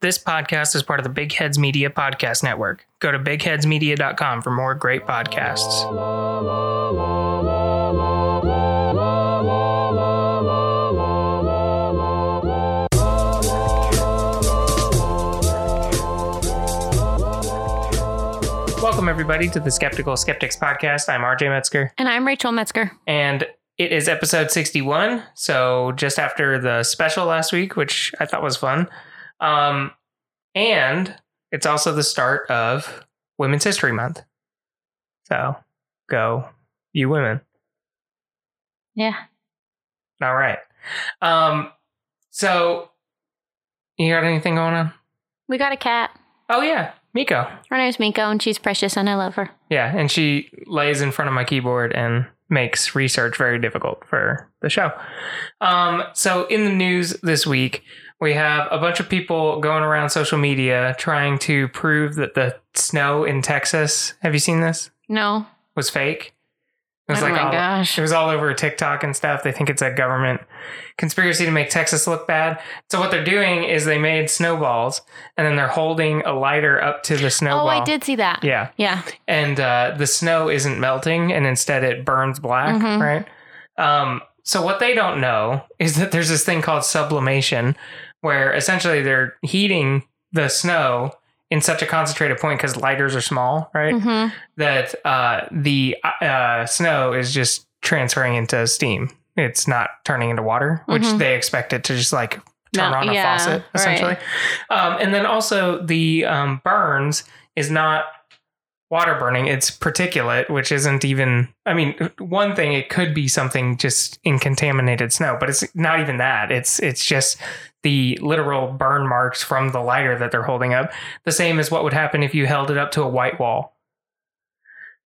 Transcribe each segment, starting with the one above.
This podcast is part of the Big Heads Media Podcast Network. Go to bigheadsmedia.com for more great podcasts. Welcome, everybody, to the Skeptical Skeptics Podcast. I'm RJ Metzger, And I'm Rachel Metzger. and it is episode 61. So, just after the special last week, which I thought was fun. Um, and it's also the start of Women's History Month. So, go, you women. Yeah. All right. Um, so, you got anything going on? We got a cat. Oh, yeah, Miko. Her name's Miko, and she's precious, and I love her. Yeah, and she lays in front of my keyboard and makes research very difficult for the show. Um, so in the news this week, we have a bunch of people going around social media trying to prove that the snow in Texas, have you seen this? No. Was fake. It was Oh my all, gosh. It was all over TikTok and stuff. They think it's a government conspiracy to make Texas look bad. So what they're doing is they made snowballs and then they're holding a lighter up to the snowball. Oh, I did see that. Yeah Yeah. and uh, the snow isn't melting and instead it burns black Mhm. right um, so what they don't know is that there's this thing called sublimation where essentially they're heating the snow in such a concentrated point because lighters are small right? Hmm that uh, the uh, snow is just transferring into steam. It's not turning into water which Mhm. they expect it to just like turn No, on a yeah, faucet right. essentially. Um, and then also the um, burns is not water burning it's particulate which isn't even i mean one thing it could be something just in contaminated snow but it's not even that. It's it's just the literal burn marks from the lighter that they're holding up the same as what would happen if you held it up to a white wall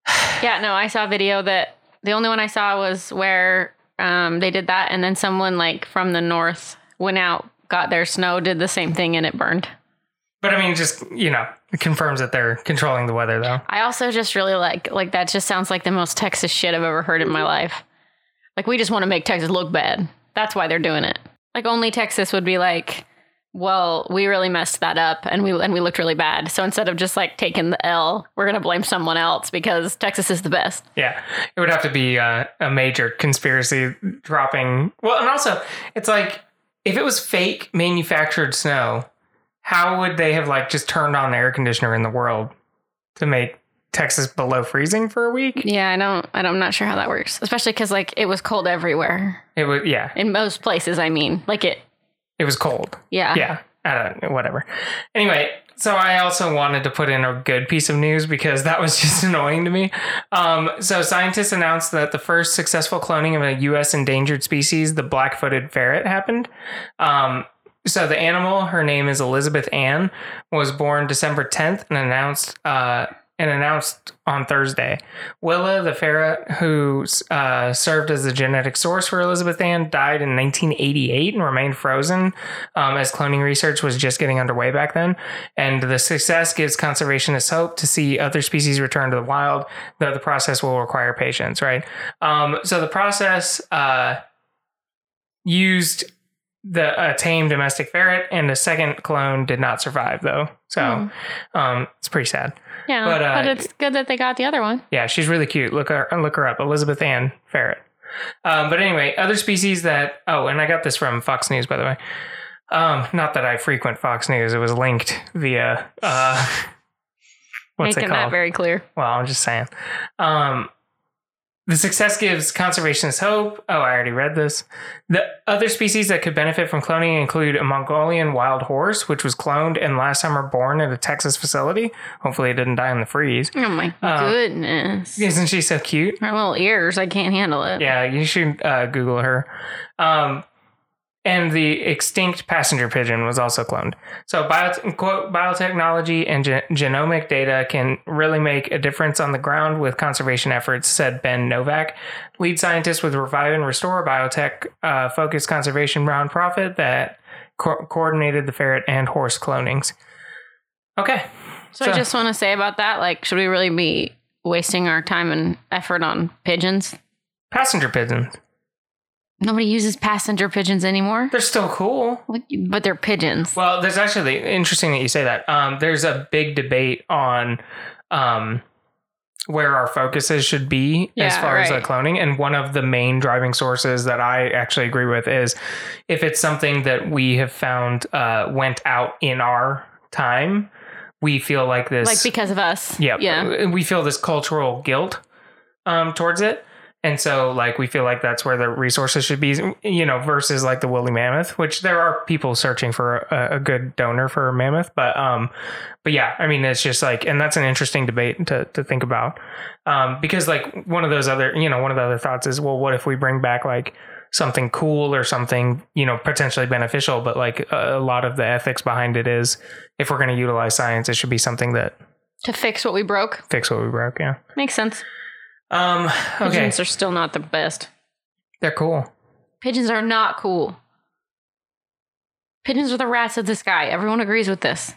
Yeah, no, I saw a video that the only one I saw was where um, they did that, and then someone like from the north went out, got their snow, did the same thing, and it burned. but i mean just you know it confirms that they're controlling the weather though I also just really like like that. Just sounds like the most Texas shit I've ever heard in my life. Like we just want to make Texas look bad. That's why they're doing it. Like only Texas would be like, well, we really messed that up, and we and we looked really bad. So instead of just like taking the L, we're gonna blame someone else because Texas is the best. Yeah, it would have to be uh, a major conspiracy dropping. Well, and also, it's like if it was fake manufactured snow, how would they have like just turned on the air conditioner in the world to make Texas below freezing for a week? Yeah, I don't. I don't I'm not sure how that works, especially because like it was cold everywhere It was yeah, in most places. I mean, like it. it was cold. Yeah. Yeah, I don't know, whatever. Anyway, so I also wanted to put in a good piece of news because that was just annoying to me. Um, so scientists announced that the first successful cloning of a U.S. endangered species, the black-footed ferret, happened. Um, so the animal, her name is Elizabeth Ann, was born December 10th and announced uh, and announced on Thursday. Willa, the ferret who uh, served as the genetic source for Elizabeth Ann, died in 1988 and remained frozen um, as cloning research was just getting underway back then. And the success gives conservationists hope to see other species return to the wild, though the process will require patience, right? Um, so the process uh, used the a tame domestic ferret, and a second clone did not survive, though. So um, it's pretty sad. Yeah, But, but, uh, it's good that they got the other one. Yeah, she's really cute. Look her look her up, Elizabeth Ann Ferret. Um, but anyway, other species that oh, and I got this from Fox News by the way. Um, not that I frequent Fox News. It was linked via uh, what's Making it called? that very clear. well, I'm just saying. Um, the success gives conservationists hope. Oh, I already read this. The other species that could benefit from cloning include a Mongolian wild horse, which was cloned and last summer born at a Texas facility. Hopefully, it didn't die in the freeze. Oh my Uh, goodness. Isn't she so cute? Her little ears, I can't handle it. Yeah, you should uh, Google her. Um, and the extinct passenger pigeon was also cloned. So, bio- quote, biotechnology and ge- genomic data can really make a difference on the ground with conservation efforts, said Ben Novak, lead scientist with Revive and Restore, a biotech uh, focused conservation nonprofit that co- coordinated the ferret and horse clonings. Okay. So, I just want to say about that, like, should we really be wasting our time and effort on pigeons? passenger pigeons. Nobody uses passenger pigeons anymore. They're still cool. But they're pigeons. Well, there's actually interesting that you say that. Um, there's a big debate on um, where our focuses should be as Yeah, far as the cloning, and one of the main driving sources that I actually agree with is if it's something that we have found uh, went out in our time, we feel like this. Like because of us. yeah, Yeah. we feel this cultural guilt um, towards it. And so, like, we feel like that's where the resources should be, you know, versus like the woolly mammoth, which there are people searching for a, a good donor for a mammoth. But, um, but yeah, I mean, it's just like, and that's an interesting debate to, to think about. Um, because like one of those other, you know, one of the other thoughts is, well, what if we bring back like something cool or something, you know, potentially beneficial? But like a, a lot of the ethics behind it is if we're going to utilize science, it should be something that To fix what we broke. fix what we broke. Yeah. Makes sense. Um, okay. Pigeons are still not the best. They're cool. Pigeons are not cool. Pigeons are the rats of the sky. Everyone agrees with this.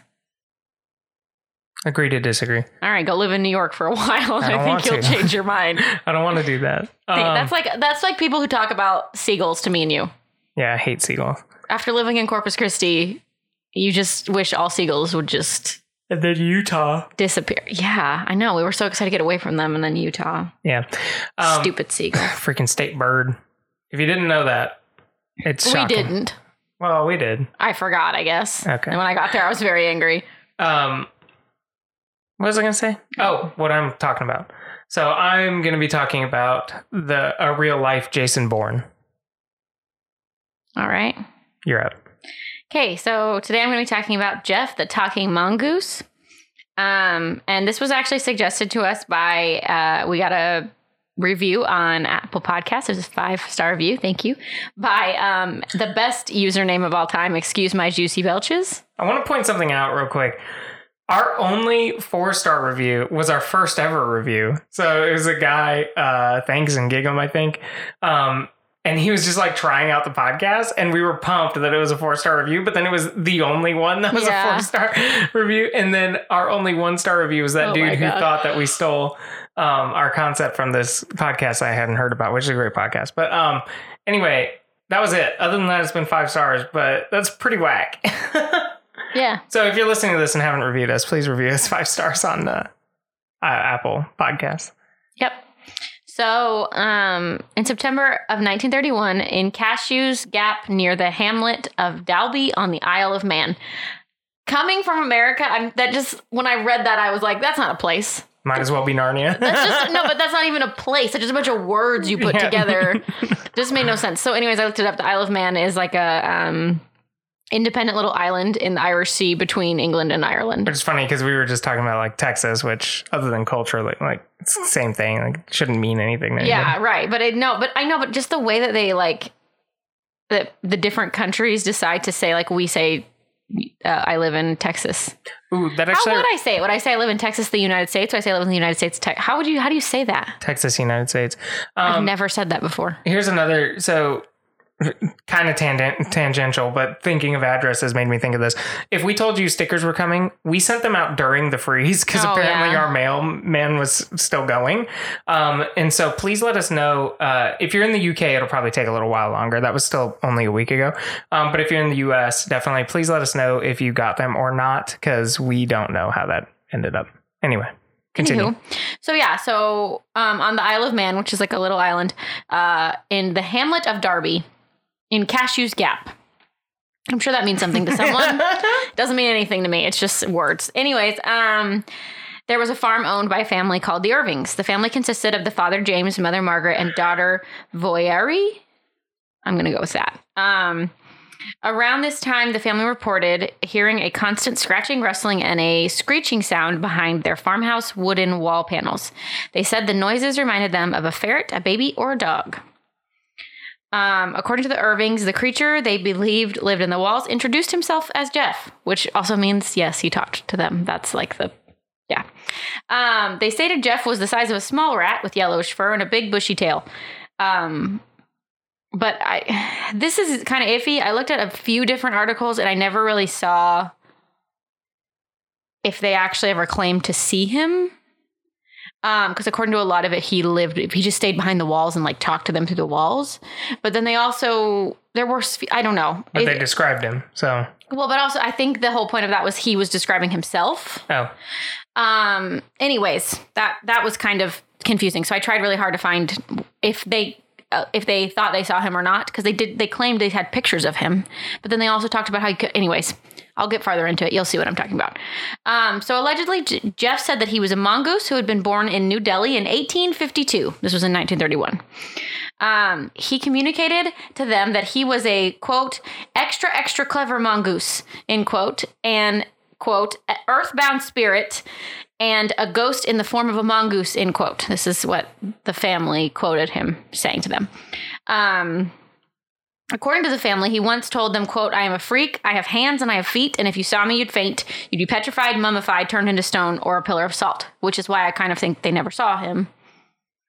Agree to disagree. All right, go live in New York for a while, and I I, think you'll to. change your mind. I don't want to do that. Um, that's like that's like people who talk about seagulls to me and you. yeah, I hate seagulls. After living in Corpus Christi, you just wish all seagulls would just And then Utah. disappear. Yeah, I know. We were so excited to get away from them, and then Utah, Yeah. Um, stupid seagull. Freaking state bird. If you didn't know that, it's we shocking. didn't. Well, we did. I forgot. I guess. Okay. And when I got there, I was very angry. Um, what was I going to say? Oh, what I'm talking about. So I'm going to be talking about the a real life Jason Bourne. All right. You're up. Okay, so today I'm going to be talking about Jeff, the talking mongoose. Um, and this was actually suggested to us by uh, we got a review on Apple Podcasts. It's a five star review. Thank you. By um, the best username of all time. Excuse my juicy belches. I want to point something out real quick. Our only four star review was our first ever review. So it was a guy, uh, thanks and Gig'em, I think. Um, and he was just like trying out the podcast, and we were pumped that it was a four star review. But then it was the only one that was Yeah. a four star review, and then our only one star review was that Oh dude who thought that we stole um, our concept from this podcast I hadn't heard about, which is a great podcast. But um, anyway, that was it. Other than that, it's been five stars, but that's pretty whack. Yeah. So if you're listening to this and haven't reviewed us, please review us five stars on the uh, Apple Podcast. Yep. So, um, in September of 1931, in Cashen's Gap near the hamlet of Dalby on the Isle of Man. Coming from America, I'm that just when I read that, I was like, that's not a place. Might as well be Narnia. That's just no, but that's not even a place. It's just a bunch of words you put Yeah. together. Just made no sense. So, anyways, I looked it up. The Isle of Man is like a um, independent little island in the Irish Sea between England and Ireland. Which is funny because we were just talking about like Texas, which other than culture, like, like it's the same thing. Like shouldn't mean anything. Yeah, right. But I know, but I know, but just the way that they like that the different countries decide to say like we say uh, I live in Texas. Ooh, that How would I say it? Would I say I live in Texas, the United States? I say I live in the United States? Te- how would you? How do you say that? Texas, United States. I've Um, never said that before. here's another. So kind of tangent, tangential, but thinking of addresses made me think of this. If we told you stickers were coming, we sent them out during the freeze because Oh, apparently yeah. our mailman was still going. Um, and so please let us know uh, if you're in the UK. It'll probably take a little while longer. That was still only a week ago. Um, but if you're in the US, definitely please let us know if you got them or not because we don't know how that ended up. Anyway, continue. So yeah, so um, on the Isle of Man, which is like a little island, uh, in the hamlet of Dalby, in Cashen's Gap. I'm sure that means something to someone. Doesn't mean anything to me. It's just words. Anyways, um, there was a farm owned by a family called the Irvings. The family consisted of the father James, mother Margaret, and daughter Voirrey. I'm gonna go with that. Um, around this time, the family reported hearing a constant scratching, rustling, and a screeching sound behind their farmhouse wooden wall panels. They said the noises reminded them of a ferret, a baby, or a dog. Um, according to the Irvings, the creature they believed lived in the walls introduced himself as Jeff, which also means yes, he talked to them. That's like the yeah. Um, they stated Jeff was the size of a small rat with yellowish fur and a big bushy tail. Um, but I this is kind of iffy. I looked at a few different articles and I never really saw if they actually ever claimed to see him. Because according to a lot of it, he lived. He just stayed behind the walls and like talked to them through the walls. But then they also there were I don't know. But It- they described him. So, well, but also I think the whole point of that was he was describing himself. oh, Um. Anyways, that that was kind of confusing. So I tried really hard to find if they. Uh, if they thought they saw him or not, because they did, they claimed they had pictures of him, but then they also talked about how he could. Anyways, I'll get farther into it. You'll see what I'm talking about. Um, so allegedly, J- Jeff said that he was a mongoose who had been born in New Delhi in 1852. This was in 1931. Um, he communicated to them that he was a quote extra extra clever mongoose end quote and quote earthbound spirit and a ghost in the form of a mongoose end quote. This is what the family quoted him saying to them. Um, According to the family, he once told them, quote, I am a freak, I have hands and I have feet, and if you saw me, you'd faint. You'd be petrified, mummified, turned into stone, or a pillar of salt, which is why I kind of think they never saw him.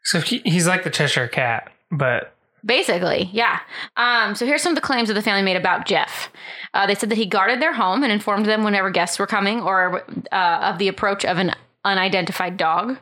so he, he's like the Cheshire Cat, but Basically, yeah. Um, so here's some of the claims that the family made about Jeff. Uh, they said that he guarded their home and informed them whenever guests were coming or uh, of the approach of an unidentified dog.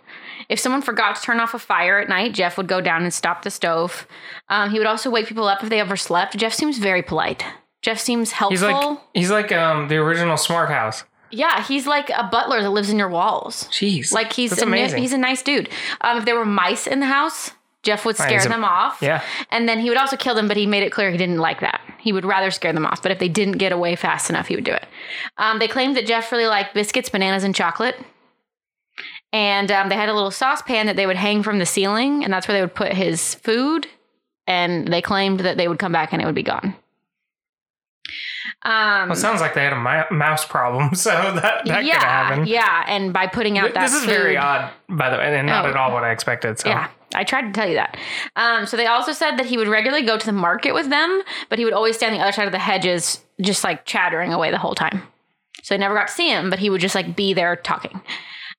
If someone forgot to turn off a fire at night, Jeff would go down and stop the stove. Um, he would also wake people up if they overslept. Jeff seems very polite. Jeff seems helpful. he's like he's like um the original Smart House. yeah, he's like a butler that lives in your walls. Jeez, Like he's that's a, amazing. he's a nice dude. Um, if there were mice in the house, Jeff would scare he's a- them off. yeah. And then he would also kill them, but he made it clear he didn't like that. He would rather scare them off. But if they didn't get away fast enough, he would do it. Um, they claimed that Jeff really liked biscuits, bananas, and chocolate. And um, they had a little saucepan that they would hang from the ceiling, and that's where they would put his food. And they claimed that they would come back and it would be gone. Um, Well, it sounds like they had a mouse problem, so that that yeah, could happen. yeah, and by putting out that this is very odd, by the way, and not Oh. at all what I expected. So, Yeah, I tried to tell you that. Um, so they also said that he would regularly go to the market with them, but he would always stay on the other side of the hedges, just like chattering away the whole time. So they never got to see him, but he would just like be there talking.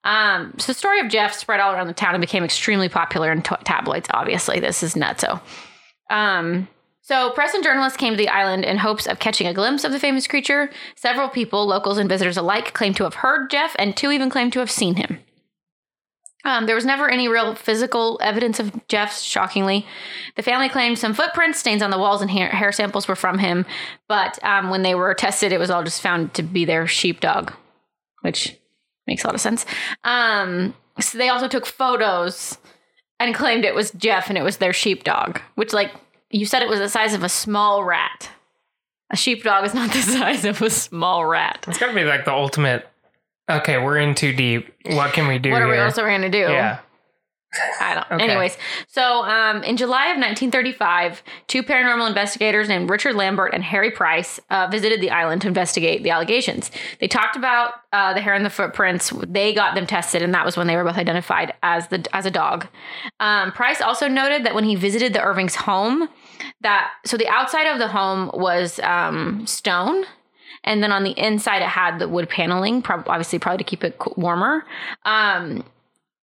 Um, so the story of Jeff spread all around the town and became extremely popular in t- tabloids. Obviously, this is nutso. Um, so press and journalists came to the island in hopes of catching a glimpse of the famous creature. Several people, locals and visitors alike, claimed to have heard Jeff, and two even claimed to have seen him. Um, there was never any real physical evidence of Jeff's, shockingly. The family claimed some footprints, stains on the walls, and hair, hair samples were from him. But um, when they were tested, it was all just found to be their sheepdog, which makes a lot of sense. Um, so they also took photos and claimed it was Jeff and it was their sheepdog, which, like, you said it was the size of a small rat. A sheepdog is not the size of a small rat. it's got to be like the ultimate. Okay, we're in too deep. What can we do What are we here? also going to do? yeah, I don't. Okay. Anyways, so um, in July of 1935, two paranormal investigators named Richard Lambert and Harry Price uh, visited the island to investigate the allegations. They talked about uh, the hair and the footprints. They got them tested, and that was when they were both identified as the as a dog. Um, Price also noted that when he visited the Irving's home, that so the outside of the home was um, stone. And then on the inside, it had the wood paneling, prob- obviously, probably to keep it warmer. Um,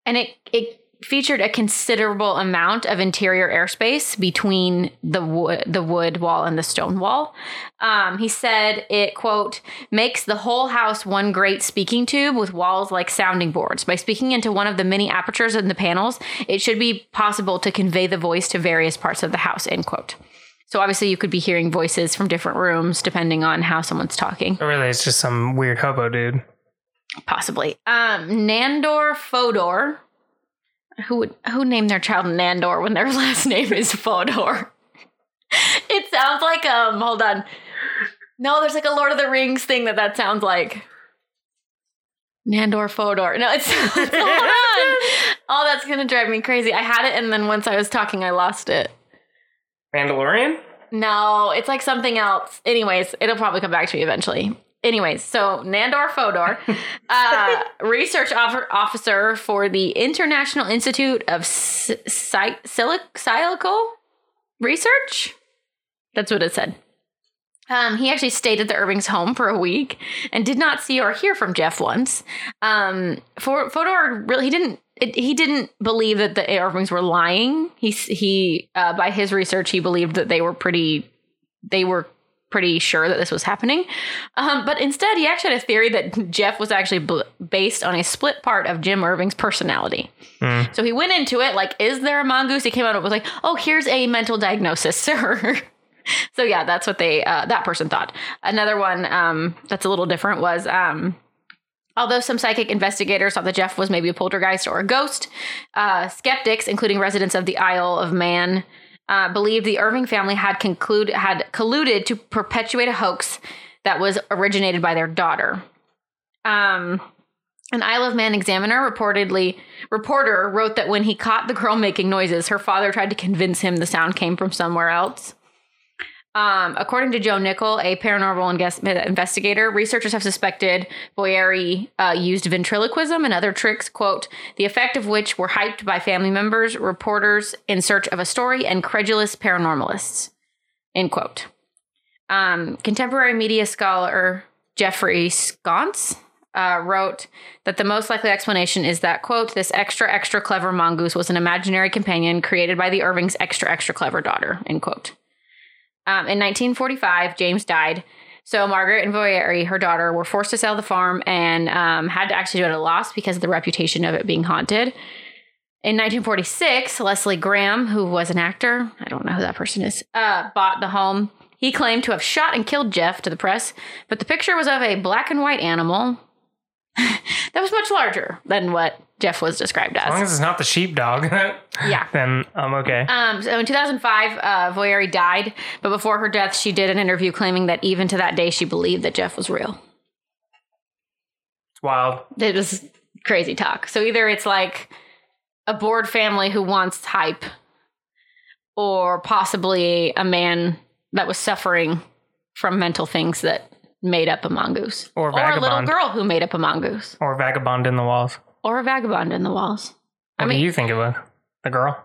and it it featured a considerable amount of interior airspace between the wood the wood wall and the stone wall. Um, he said it quote makes the whole house one great speaking tube with walls like sounding boards. By speaking into one of the many apertures in the panels, it should be possible to convey the voice to various parts of the house. End quote. So obviously you could be hearing voices from different rooms depending on how someone's talking. Or really, it's just some weird hobo dude. Possibly. Um, Nandor Fodor. Who would who named their child Nandor when their last name is Fodor? it sounds like um. Hold on. No, there's like a Lord of the Rings thing that that sounds like. Nandor Fodor. No, it's hold on. Oh, that's gonna drive me crazy. I had it, and then once I was talking, I lost it. Mandalorian? No, it's like something else. Anyways, it'll probably come back to me eventually. Anyways, so Nandor Fodor, uh, research officer for the International Institute of S- Cy- Silic- Research. That's what it said. Um, he actually stayed at the Irving's home for a week and did not see or hear from Jeff once. Um, for Fodor really he didn't it, he didn't believe that the Irvings were lying. He he uh, by his research he believed that they were pretty they were pretty sure that this was happening. Um, but instead, he actually had a theory that Jeff was actually bl- based on a split part of Jim Irving's personality. Mm. So he went into it like, is there a mongoose? He came out and was like, oh, here's a mental diagnosis, sir. so yeah, that's what they uh, that person thought. Another one um, that's a little different was um, although some psychic investigators thought that Jeff was maybe a poltergeist or a ghost, uh, skeptics, including residents of the Isle of Man, uh, believed the Irving family had conclude had colluded to perpetuate a hoax that was originated by their daughter. Um, an Isle of Man examiner reportedly reporter wrote that when he caught the girl making noises, her father tried to convince him the sound came from somewhere else. Um, according to Joe Nickell, a paranormal investigator, researchers have suspected Voirrey uh, used ventriloquism and other tricks, quote, the effect of which were hyped by family members, reporters in search of a story, and credulous paranormalists, end quote. Um, contemporary media scholar Jeffrey Sconce uh, wrote that the most likely explanation is that, quote, this extra, extra clever mongoose was an imaginary companion created by the Irving's extra, extra clever daughter, end quote. Um, in 1945, James died. So Margaret and Voirrey, her daughter, were forced to sell the farm and um, had to actually do it at a loss because of the reputation of it being haunted. In 1946, Leslie Graham, who was an actor, I don't know who that person is, uh, bought the home. He claimed to have shot and killed Jeff to the press, but the picture was of a black and white animal that was much larger than what Jeff was described As As long as. it's not the sheepdog, Yeah. then I'm okay. Um, so in 2005, uh, Voirrey died, but before her death, she did an interview claiming that even to that day, she believed that Jeff was real. It's wild. It was crazy talk. So either it's like a bored family who wants hype, or possibly a man that was suffering from mental things that made up a mongoose, Or or a little girl who made up a mongoose, Or vagabond in the walls. or a vagabond in the walls. What I mean, do you think it was? The girl?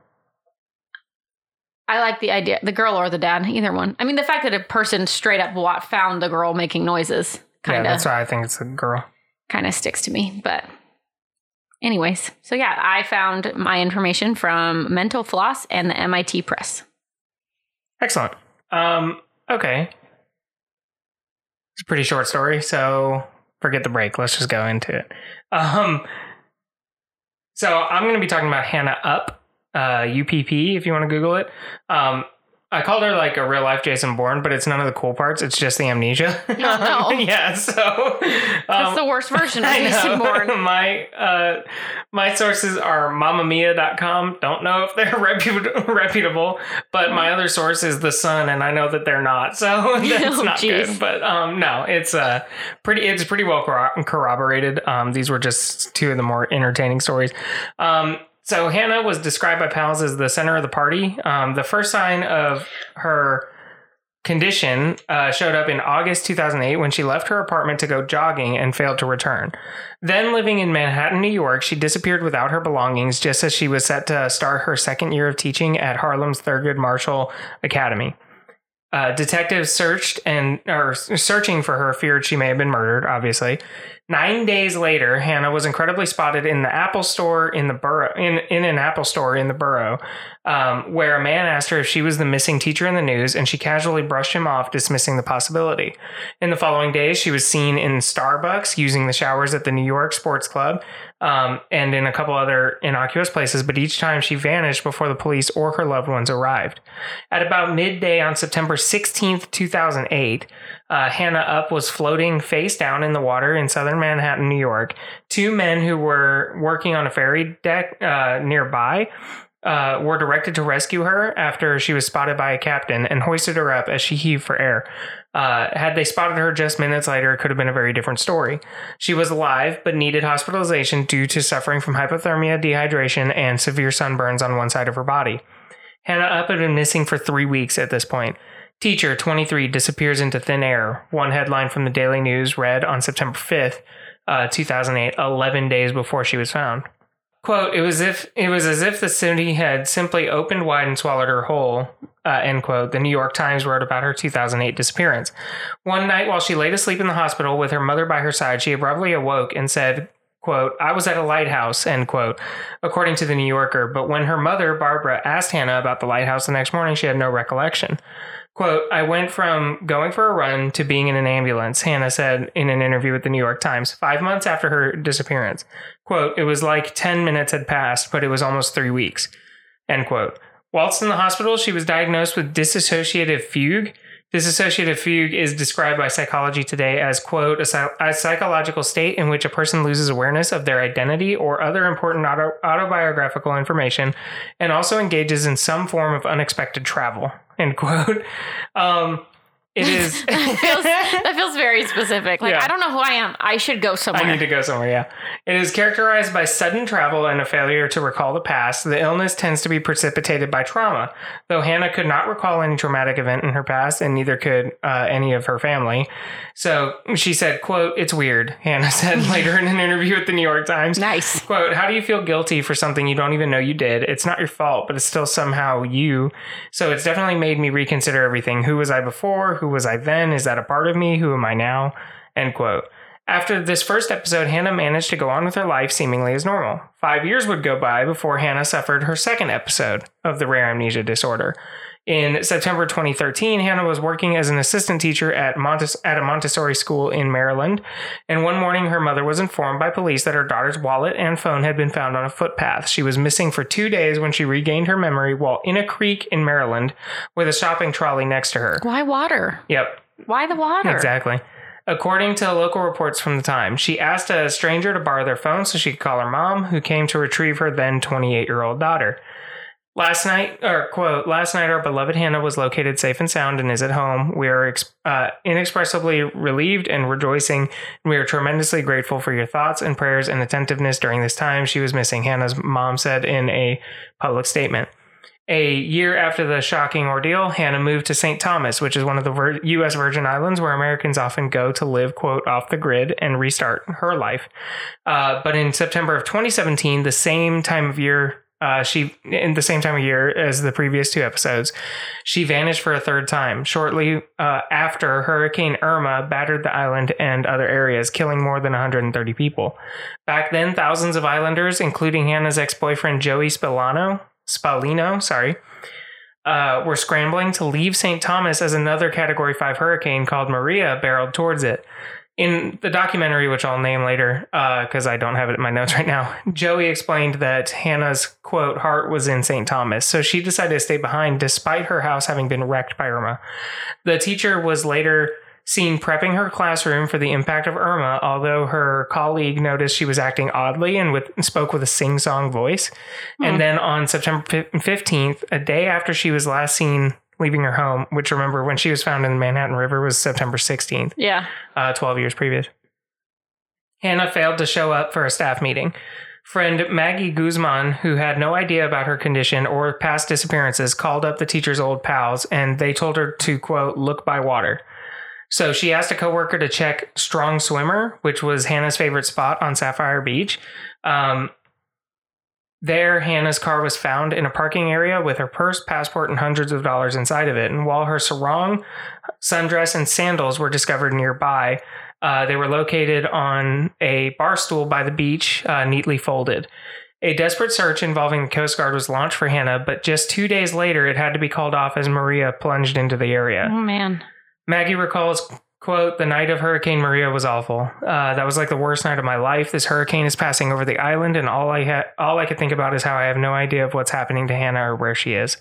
I like the idea, the girl or the dad, either one. I mean, the fact that a person straight up found the girl making noises yeah, kind that's why I think it's a girl. kind of sticks to me. But, anyways, so yeah, I found my information from Mental Floss and the MIT Press. Excellent. Um, okay. It's a pretty short story, so forget the break. Let's just go into it. Um, so I'm going to be talking about Hannah Upp, uh, UPP, if you want to Google it. Um, I called her like a real life Jason Bourne, but it's none of the cool parts. It's just the amnesia. no. no. yeah. So That's um, the worst version of Jason. Bourne. my uh, my sources are mamamia.com. Don't know if they're repu- reputable, but my other source is the Sun, and I know that they're not. So that's Oh, not jeez. good. But um, no, it's uh pretty. It's pretty well corro- corroborated. Um, these were just two of the more entertaining stories. Um. So Hannah was described by pals as the center of the party. Um, the first sign of her condition uh, showed up in August 2008 when she left her apartment to go jogging and failed to return. Then, living in Manhattan, New York, she disappeared without her belongings just as she was set to start her second year of teaching at Harlem's Thurgood Marshall Academy. Uh, detectives searched and are searching for her feared she may have been murdered. Obviously, nine days later, Hannah was incredibly spotted in the Apple store in the borough in in an Apple store in the borough, um, where a man asked her if she was the missing teacher in the news, and she casually brushed him off, dismissing the possibility. In the following days, she was seen in Starbucks using the showers at the New York Sports Club. Um, and in a couple other innocuous places, but each time she vanished before the police or her loved ones arrived. At about midday on September 16th, 2008, uh, Hannah Upp was floating face down in the water in southern Manhattan, New York. Two men who were working on a ferry deck uh, nearby uh, were directed to rescue her after she was spotted by a captain and hoisted her up as she heaved for air. Uh, had they spotted her just minutes later, it could have been a very different story. She was alive, but needed hospitalization due to suffering from hypothermia, dehydration, and severe sunburns on one side of her body. Hannah Upp had been missing for three weeks at this point. Teacher, 23, disappears into thin air. One headline from the Daily News read on September 5th, uh, 2008, 11 days before she was found. Quote, it was if it was as if the city had simply opened wide and swallowed her whole, uh, end quote. The New York Times wrote about her 2008 disappearance. One night while she lay asleep in the hospital with her mother by her side, she abruptly awoke and said, quote, I was at a lighthouse, end quote, according to the New Yorker. But when her mother, Barbara, asked Hannah about the lighthouse the next morning, she had no recollection. Quote, I went from going for a run to being in an ambulance, Hannah said in an interview with the New York Times, five months after her disappearance. Quote, it was like 10 minutes had passed, but it was almost three weeks. End quote. Whilst in the hospital, she was diagnosed with dissociative fugue. This dissociative fugue is described by Psychology Today as, quote, a, a psychological state in which a person loses awareness of their identity or other important auto- autobiographical information and also engages in some form of unexpected travel, end quote. Um, it is. that, feels, that feels very specific. Like, Yeah. I don't know who I am. I should go somewhere. I need to go somewhere, yeah. It is characterized by sudden travel and a failure to recall the past. The illness tends to be precipitated by trauma. Though Hannah could not recall any traumatic event in her past, and neither could uh, any of her family. So she said, quote, it's weird, Hannah said later in an interview with the New York Times. nice. Quote, how do you feel guilty for something you don't even know you did? It's not your fault, but it's still somehow you. So it's definitely made me reconsider everything. Who was I before? Who was I then? Is that a part of me? Who am I now? End quote. After this first episode, Hannah managed to go on with her life seemingly as normal. Five years would go by before Hannah suffered her second episode of the rare amnesia disorder. In September 2013, Hannah was working as an assistant teacher at, Montes- at a Montessori school in Maryland, and one morning her mother was informed by police that her daughter's wallet and phone had been found on a footpath. She was missing for two days when she regained her memory while in a creek in Maryland with a shopping trolley next to her. Why water? Yep, Why the water? Exactly. According to local reports from the time, she asked a stranger to borrow their phone so she could call her mom, who came to retrieve her then 28 year old daughter. Last night, or quote, last night our beloved Hannah was located safe and sound and is at home. We are uh, inexpressibly relieved and rejoicing. We are tremendously grateful for your thoughts and prayers and attentiveness during this time she was missing, Hannah's mom said in a public statement. A year after the shocking ordeal, Hannah moved to St. Thomas, which is one of the U.S. Virgin Islands where Americans often go to live, quote, off the grid and restart her life. Uh, but in September of 2017, the same time of year, uh, she, in the same time of year as the previous two episodes, she vanished for a third time shortly uh, after Hurricane Irma battered the island and other areas, killing more than 130 people. Back then, thousands of islanders, including Hannah's ex boyfriend Joey Spillano, Spalino, sorry, uh, were scrambling to leave St. Thomas as another Category 5 hurricane called Maria barreled towards it. In the documentary, which I'll name later uh, because I don't have it in my notes right now, Joey explained that Hannah's quote heart was in St. Thomas, so she decided to stay behind despite her house having been wrecked by Irma. The teacher was later seen prepping her classroom for the impact of Irma, although her colleague noticed she was acting oddly and with, spoke with a sing song voice. And hmm. then on September 15th, a day after she was last seen leaving her home, which remember when she was found in the Manhattan River was September 16th, Yeah. uh, 12 years previous. Hannah failed to show up for a staff meeting. Friend Maggie Guzman, who had no idea about her condition or past disappearances, called up the teacher's old pals and they told her to, quote, look by water. So she asked a coworker to check Strong Swimmer, which was Hannah's favorite spot on Sapphire Beach. Um, there, Hannah's car was found in a parking area with her purse, passport, and hundreds of dollars inside of it. And while her sarong, sundress, and sandals were discovered nearby, uh, they were located on a bar stool by the beach, uh, neatly folded. A desperate search involving the Coast Guard was launched for Hannah, but just two days later, it had to be called off as Maria plunged into the area. Oh man. Maggie recalls, quote, the night of Hurricane Maria was awful. Uh, that was like the worst night of my life. This hurricane is passing over the island, and all I ha- all I could think about is how I have no idea of what's happening to Hannah or where she is.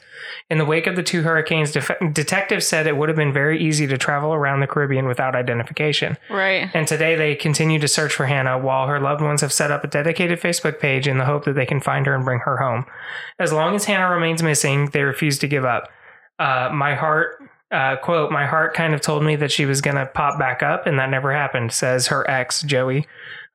In the wake of the two hurricanes, def- detectives said it would have been very easy to travel around the Caribbean without identification. Right. And today they continue to search for Hannah while her loved ones have set up a dedicated Facebook page in the hope that they can find her and bring her home. As long as Hannah remains missing, they refuse to give up. Uh, my heart, uh, quote, my heart kind of told me that she was going to pop back up, and that never happened, says her ex, Joey.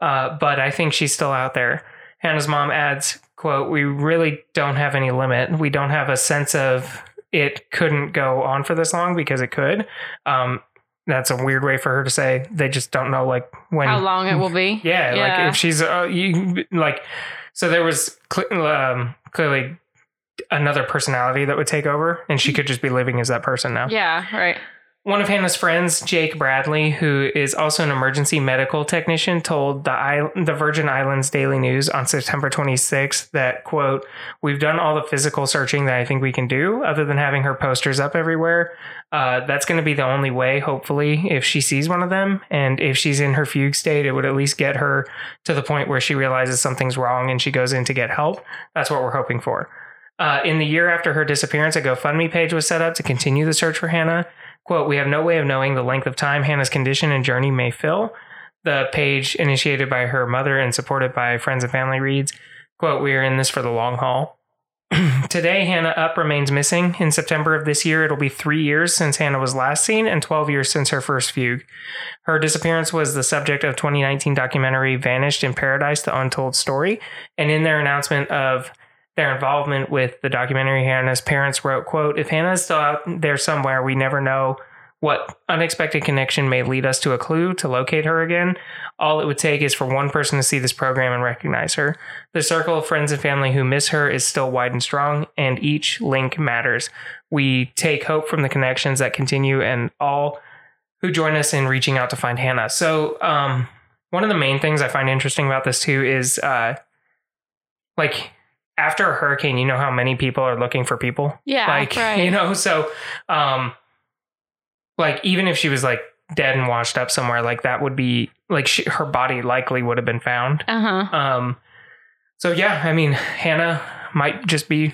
Uh, but I think she's still out there. Hannah's mom adds, quote, we really don't have any limit. We don't have a sense of it couldn't go on for this long because it could. Um, that's a weird way for her to say they just don't know like when How long it will be? yeah, like if she's uh, you like so there was cl- um, clearly another personality that would take over and she could just be living as that person now yeah. Right. one of Hannah's friends, Jake Bradley, who is also an emergency medical technician, told the I- the Virgin Islands Daily News on September 26th that quote, "We've done all the physical searching that I think we can do, other than having her posters up everywhere. Uh, that's going to be the only way, hopefully, if she sees one of them, and if she's in her fugue state, it would at least get her to the point where she realizes something's wrong and she goes in to get help. That's what we're hoping for." Uh, in the year after her disappearance, a GoFundMe page was set up to continue the search for Hannah. Quote, we have no way of knowing the length of time Hannah's condition and journey may fill. The page, initiated by her mother and supported by friends and family, reads, quote, we are in this for the long haul. Today, Hannah Upp remains missing. In September of this year, it'll be three years since Hannah was last seen and 12 years since her first fugue. Her disappearance was the subject of 2019 documentary Vanished in Paradise, The Untold Story. And in their announcement of their involvement with the documentary hannah's parents wrote quote if hannah's still out there somewhere we never know what unexpected connection may lead us to a clue to locate her again. All it would take is for one person to see this program and recognize her. The circle of friends and family who miss her is still wide and strong and each link matters. We take hope from the connections that continue and all who join us in reaching out to find hannah. So um, one of the main things i find interesting about this too is uh, like after a hurricane, you know how many people are looking for people. Yeah, like right. you know, so um, like even if she was like dead and washed up somewhere, like that would be like she, her body likely would have been found. Uh huh. Um, so yeah, I mean, Hannah might just be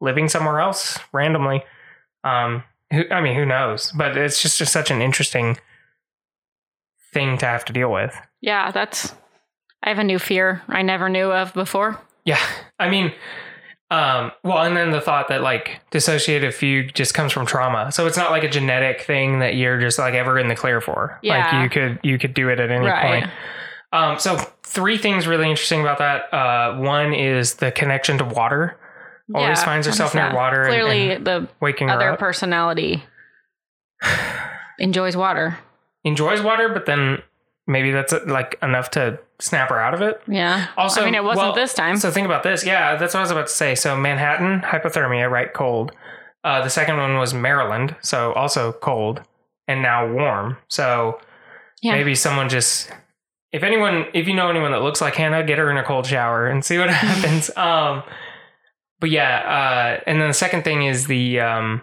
living somewhere else randomly. Um, who, I mean, who knows? But it's just, just such an interesting thing to have to deal with. Yeah, that's. I have a new fear I never knew of before. Yeah. I mean, um, well, and then the thought that like dissociative fugue just comes from trauma. So it's not like a genetic thing that you're just like ever in the clear for. Yeah. Like you could you could do it at any Right. point. Um, so three things really interesting about that. Uh, one is the connection to water. Always Yeah, finds herself near water and- Clearly, and the waking her other personality enjoys water. Enjoys water, but then maybe that's uh, like enough to snap her out of it. Yeah. Also, I mean, it wasn't well, this time. So think about this. Yeah, that's what I was about to say. So Manhattan, hypothermia, right? Cold. Uh, the second one was Maryland, so also cold, and now warm. So Yeah. maybe someone just, if anyone, if you know anyone that looks like Hannah, get her in a cold shower and see what happens. um, but yeah, uh, and then the second thing is the um,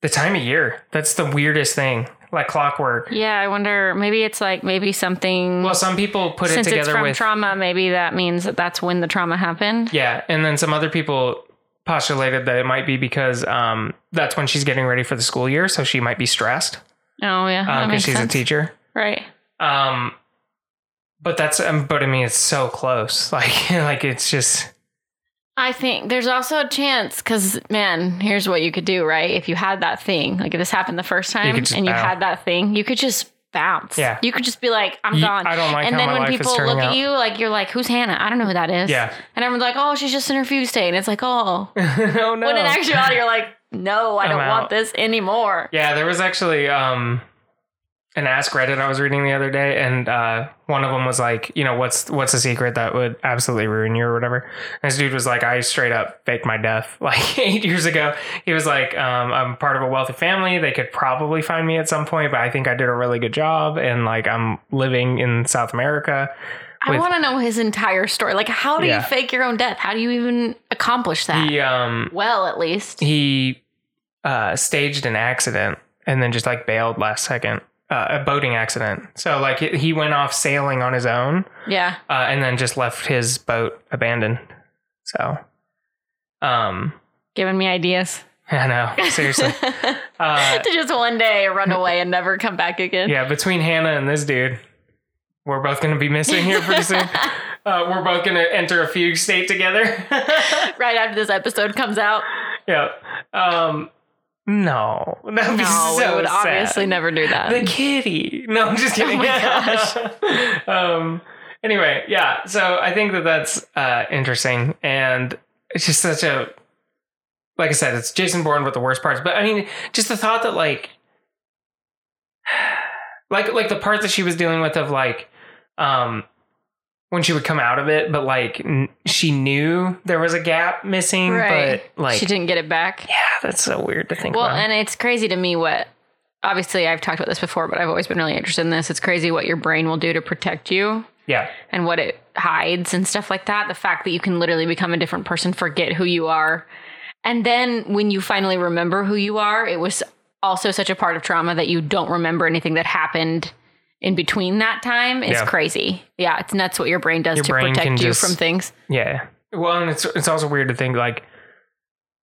the time of year. That's the weirdest thing, like clockwork. yeah, I wonder. Maybe it's like maybe something. Well, some people put it since it's together from with trauma, maybe that means that that's when the trauma happened. Yeah, and then some other people postulated that it might be because um, that's when she's getting ready for the school year, so she might be stressed Oh yeah, that because makes she's sense. a teacher. right? Um, but that's um, but I mean it's so close, like like it's just I think there's also a chance because, man, here's what you could do, right? If you had that thing, like if this happened the first time and you bow. had that thing, you could just bounce. Yeah. You could just be like, I'm Ye- gone. I don't like and then when people look out. at you, like, you're like, who's Hannah? I don't know who that is. yeah. And everyone's like, oh, she's just in her fugue state. And it's like, oh. oh no. When in actuality, you're like, no, I I'm don't out. want this anymore. Yeah, there was actually um an Ask Reddit I was reading the other day, and uh, one of them was like, you know, what's what's a secret that would absolutely ruin you or whatever. And this dude was like, I straight up faked my death like eight years ago. He was like, um, I'm part of a wealthy family. They could probably find me at some point, but I think I did a really good job, and like I'm living in South America. I want to know his entire story. Like, how do Yeah. you fake your own death? How do you even accomplish that? He um well, at least. he uh, staged an accident and then just like bailed last second. Uh, a boating accident. So like he- went off sailing on his own yeah. uh, and then just left his boat abandoned. So, um, Giving me ideas. I know seriously. Uh, to just one day run away and never come back again. yeah, between Hannah and this dude, we're both going to be missing here pretty soon. Uh, we're both going to enter a fugue state together. right after this episode comes out. yeah. Um, no, that'd be No, so would sad. obviously never do that. the kitty. No, I'm just kidding. Oh my gosh. um. Anyway, yeah. So I think that that's uh, interesting, and it's just such a, like I said, it's Jason Bourne with the worst parts. But I mean, just the thought that like, like like the part that she was dealing with of like, um. When she would come out of it, but like n- she knew there was a gap missing, right. but like she didn't get it back. yeah, that's so weird to think about. Well, about. and it's crazy to me what obviously I've talked about this before, but I've always been really interested in this. It's crazy what your brain will do to protect you Yeah. and what it hides and stuff like that. The fact that you can literally become a different person, forget who you are. And then when you finally remember who you are, it was also such a part of trauma that you don't remember anything that happened in between that time is Yeah. crazy. Yeah, it's nuts what your brain does Your to brain protect you just- from things. Yeah. Well, and it's it's also weird to think like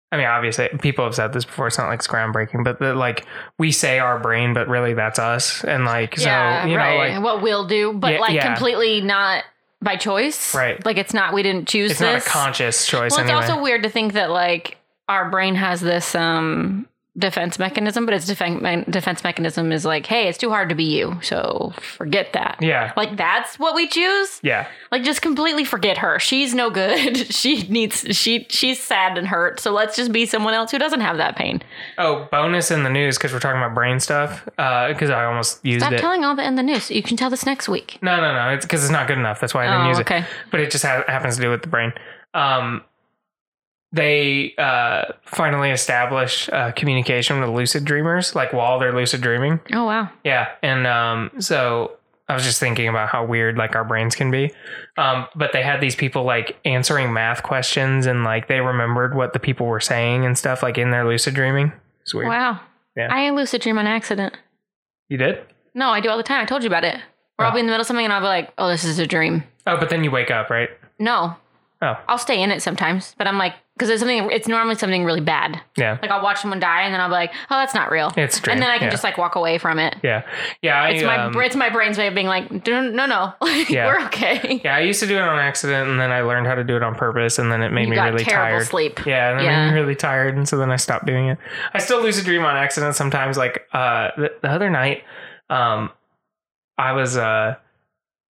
I mean, obviously people have said this before, it's not like it's groundbreaking, but that like we say our brain, but really that's us. And like so yeah, you know, right. like what we'll do, but Yeah, like yeah. completely not by choice. Right. Like it's not we didn't choose it's this. not a conscious choice well, it's anyway. also weird to think that like our brain has this um defense mechanism, but its defense me- defense mechanism is like, hey, it's too hard to be you, so forget that. yeah. Like that's what we choose. Yeah. Like just completely forget her. She's no good. she needs she she's sad and hurt. So let's just be someone else who doesn't have that pain. Oh, bonus in the news because we're talking about brain stuff. Because I almost used Stop it. telling all that in the news. You can tell this next week. no, no, no. It's because it's not good enough. That's why I didn't Oh, use okay. it. But it just ha- happens to do with the brain. Um, they uh, finally established uh, communication with lucid dreamers, like while they're lucid dreaming. Oh wow. Yeah, and um, so I was just thinking about how weird like our brains can be. Um, but they had these people like answering math questions, and like they remembered what the people were saying and stuff, like in their lucid dreaming. It's weird. Wow. Yeah. I lucid dream on accident. You did? No, I do all the time. I told you about it. Or I'll Oh. be in the middle of something and I'll be like, oh, this is a dream. Oh, but then you wake up, right? No, Oh, I'll stay in it sometimes, but I'm like, because it's something, it's normally something really bad. yeah, Like I'll watch someone die and then I'll be like, oh, that's not real. It's dream, And then I can yeah. just like walk away from it. yeah, yeah. I, It's my, um, it's my brain's way of being like, no, no, no, like, Yeah. we're okay. yeah. I used to do it on accident, and then I learned how to do it on purpose, and then it made You me really tired. sleep. Yeah, and it Yeah. made me really tired, and so then I stopped doing it. I still lucid dream on accident sometimes. Like uh, the, the other night, um, I was uh,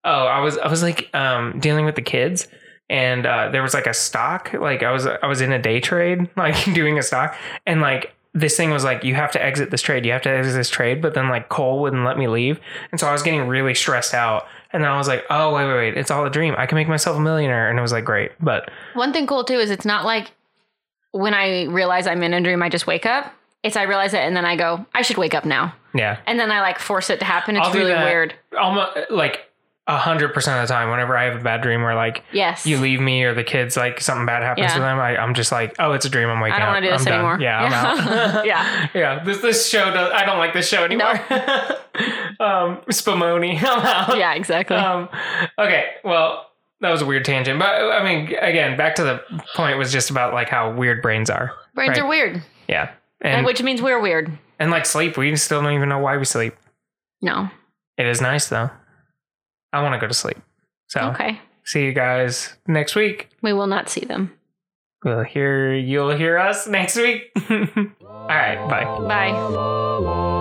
oh, I was I was like um dealing with the kids, and uh, there was like a stock. Like I was I was in a day trade, like doing a stock, and like this thing was like you have to exit this trade, you have to exit this trade, but then like Cole wouldn't let me leave, and so I was getting really stressed out. And then I was like, oh wait wait wait, it's all a dream. I can make myself a millionaire, and it was like great, but One thing cool too is it's not like when I realize I'm in a dream, I just wake up. It's I realize it and then I go, I should wake up now. yeah. And then I like force it to happen. It's really that. weird. almost like a hundred percent of the time whenever i have a bad dream where like Yes. you leave me or the kids like something bad happens Yeah. to them I, i'm just like oh it's a dream i'm waking up. I don't want to do this I'm done. anymore. yeah i'm out yeah. yeah this this show does i don't like this show anymore um spumoni i'm out Yeah, exactly. um okay well that was a weird tangent but i mean again back to the point was just about like how weird brains are Brains right. are weird. yeah And and which means we're weird. and like sleep we still don't even know why we sleep No. it is nice though i want to go to sleep so Okay. see you guys next week. We will not see them. We'll hear you'll hear us next week. All right, bye. Bye.